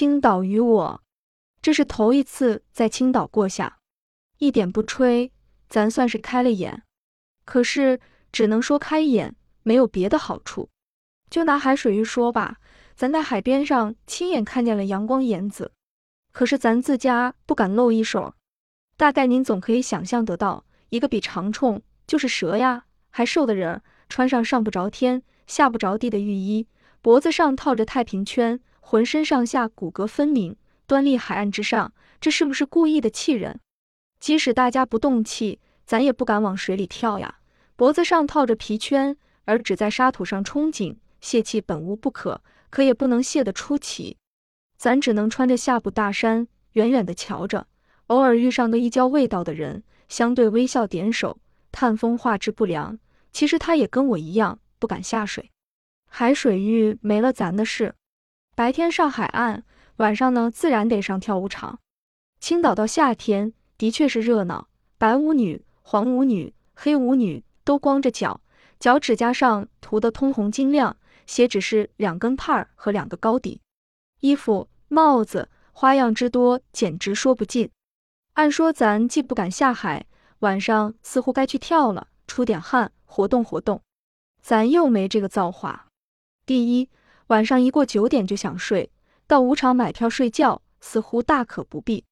青岛与我，这是头一次在青岛过夏，一点不吹，咱算是开了眼。可是只能说开眼，没有别的好处。就拿海水浴说吧，咱在海边上亲眼看见了阳光颜子，可是咱自家不敢露一手。大概您总可以想象得到，一个比长虫，就是蛇呀，还瘦的人，穿上上不着天、下不着地的浴衣，脖子上套着太平圈，浑身上下骨骼分明，端立海岸之上，这是不是故意的气人？即使大家不动气，咱也不敢往水里跳呀。脖子上套着皮圈，而只在沙土上憧憬，泄气本无不可，可也不能泄得出奇。咱只能穿着下布大衫，远远地瞧着。偶尔遇上个一交味道的人，相对微笑点手，探风化之不良。其实他也跟我一样，不敢下水。海水浴没了咱的事，白天上海岸，晚上呢自然得上跳舞场。青岛到夏天的确是热闹，白舞女、黄舞女、黑舞女都光着脚，脚指甲上涂得通红晶亮，鞋只是两根帕儿和两个高底，衣服、帽子花样之多，简直说不尽。按说咱既不敢下海，晚上似乎该去跳了，出点汗，活动活动。咱又没这个造化。第一，晚上一过九点就想睡，到舞场买票睡觉，似乎大可不必。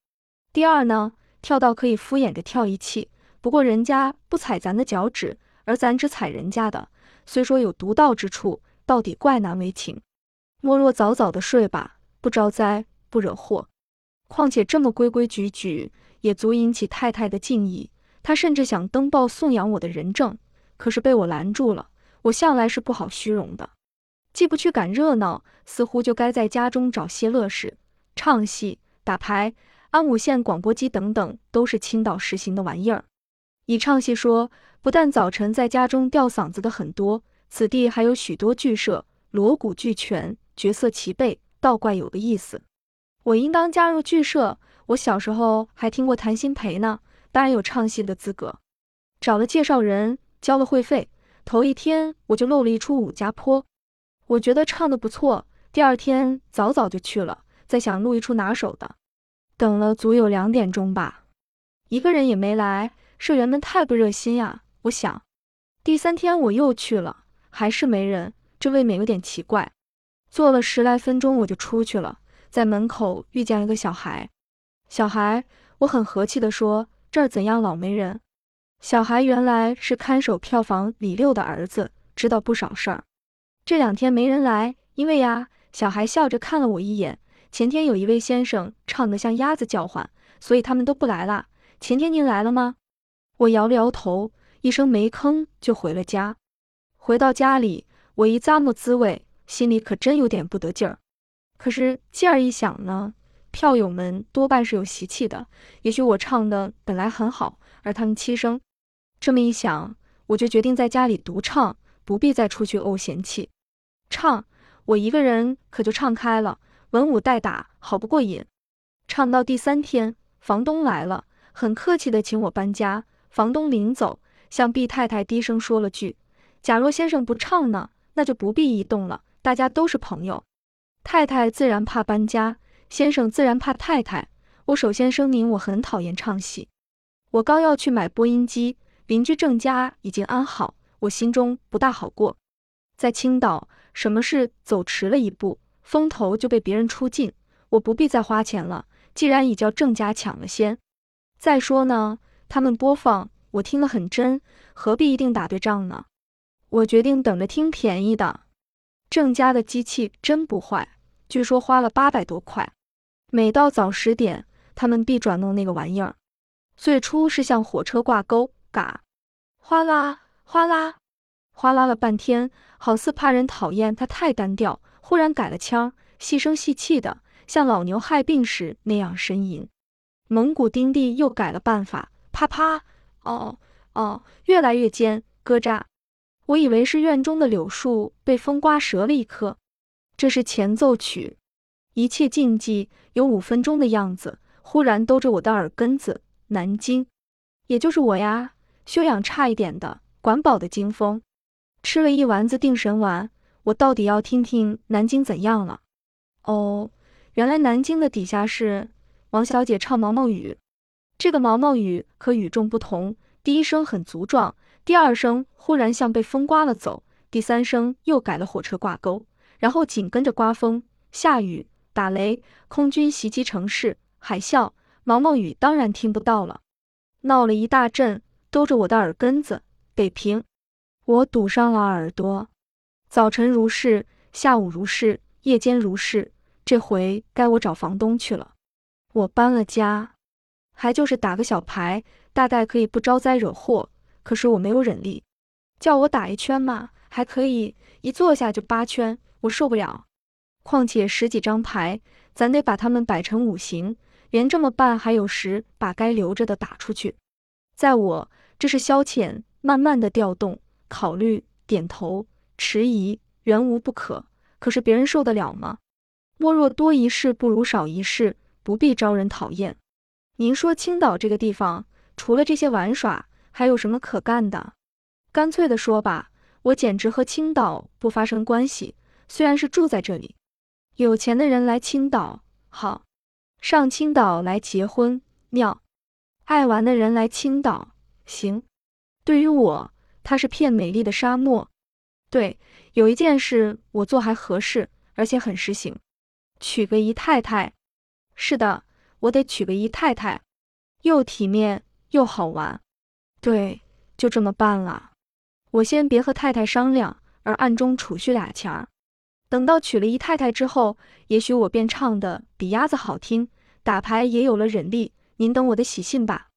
第二呢，跳到可以敷衍着跳一气，不过人家不踩咱的脚趾，而咱只踩人家的，虽说有独到之处，到底怪难为情。莫若早早的睡吧，不招灾，不惹祸。况且这么规规矩矩。也足引起太太的敬意，她甚至想登报颂扬我的人证，可是被我拦住了。我向来是不好虚荣的，既不去赶热闹，似乎就该在家中找些乐事，唱戏、打牌、安武县广播机等等，都是青岛实行的玩意儿。以唱戏说，不但早晨在家中吊嗓子的很多，此地还有许多剧社，锣鼓俱全，角色齐备，倒怪有个意思。我应当加入剧社。我小时候还听过谭鑫培呢，当然有唱戏的资格。找了介绍人，交了会费，头一天我就露了一出《武家坡》，我觉得唱的不错。第二天早早就去了，在想录一出拿手的。等了足有两点钟吧，一个人也没来，社员们太不热心呀。我想，第三天我又去了，还是没人，这未免有点奇怪。坐了十来分钟，我就出去了，在门口遇见了个小孩。小孩，我很和气地说：“这儿怎样老没人？”小孩原来是看守票房李六的儿子，知道不少事儿。这两天没人来，因为呀，小孩笑着看了我一眼。前天有一位先生唱得像鸭子叫唤，所以他们都不来了。前天您来了吗？我摇了摇头，一声没吭就回了家。回到家里，我一咂摸滋味，心里可真有点不得劲儿。可是劲儿一想呢？票友们多半是有习气的，也许我唱的本来很好，而他们欺声。这么一想，我就决定在家里独唱，不必再出去怄闲气。唱，我一个人可就唱开了，文武带打，好不过瘾。唱到第三天，房东来了，很客气的请我搬家。房东临走，向毕太太低声说了句：“假若先生不唱呢，那就不必移动了，大家都是朋友。”太太自然怕搬家。先生自然怕太太。我首先声明，我很讨厌唱戏。我刚要去买播音机，邻居郑家已经安好，我心中不大好过。在青岛，什么事走迟了一步，风头就被别人出尽。我不必再花钱了，既然已叫郑家抢了先。再说呢，他们播放，我听了很真，何必一定打对仗呢？我决定等着听便宜的。郑家的机器真不坏，据说花了八百多块。每到早十点，他们必转弄那个玩意儿。最初是像火车挂钩，嘎，哗啦哗啦，哗啦了半天，好似怕人讨厌它太单调。忽然改了腔，细声细气的，像老牛害病时那样呻吟。蒙古丁地又改了办法，啪啪，哦哦，越来越尖，咯喳。我以为是院中的柳树被风刮折了一棵。这是前奏曲。一切静寂有五分钟的样子，忽然兜着我的耳根子。南京，也就是我呀，修养差一点的，管饱的惊风，吃了一丸子定神丸。我到底要听听南京怎样了。哦，原来南京的底下是王小姐唱毛毛雨，这个毛毛雨可与众不同，第一声很足壮，第二声忽然像被风刮了走，第三声又改了火车挂钩，然后紧跟着刮风、下雨、打雷，空军袭击城市，海啸，毛毛雨当然听不到了，闹了一大阵，兜着我的耳根子。北平，我堵上了耳朵。早晨如是，下午如是，夜间如是。这回该我找房东去了。我搬了家，还就是打个小牌，大概可以不招灾惹祸。可是我没有忍力，叫我打一圈嘛，还可以，一坐下就八圈，我受不了。况且十几张牌，咱得把它们摆成五行，连这么办还有时把该留着的打出去。在我这是消遣，慢慢的调动，考虑，点头，迟疑，原无不可。可是别人受得了吗？莫若多一事不如少一事，不必招人讨厌。您说青岛这个地方，除了这些玩耍，还有什么可干的？干脆的说吧，我简直和青岛不发生关系。虽然是住在这里，有钱的人来青岛好，上青岛来结婚妙，爱玩的人来青岛行。对于我，它是片美丽的沙漠。对，有一件事我做还合适，而且很实行。娶个姨太太，是的，我得娶个姨太太，又体面又好玩。对，就这么办了。我先别和太太商量，而暗中储蓄俩钱儿。等到娶了姨太太之后，也许我便唱的比鸭子好听，打牌也有了忍力。您等我的喜信吧。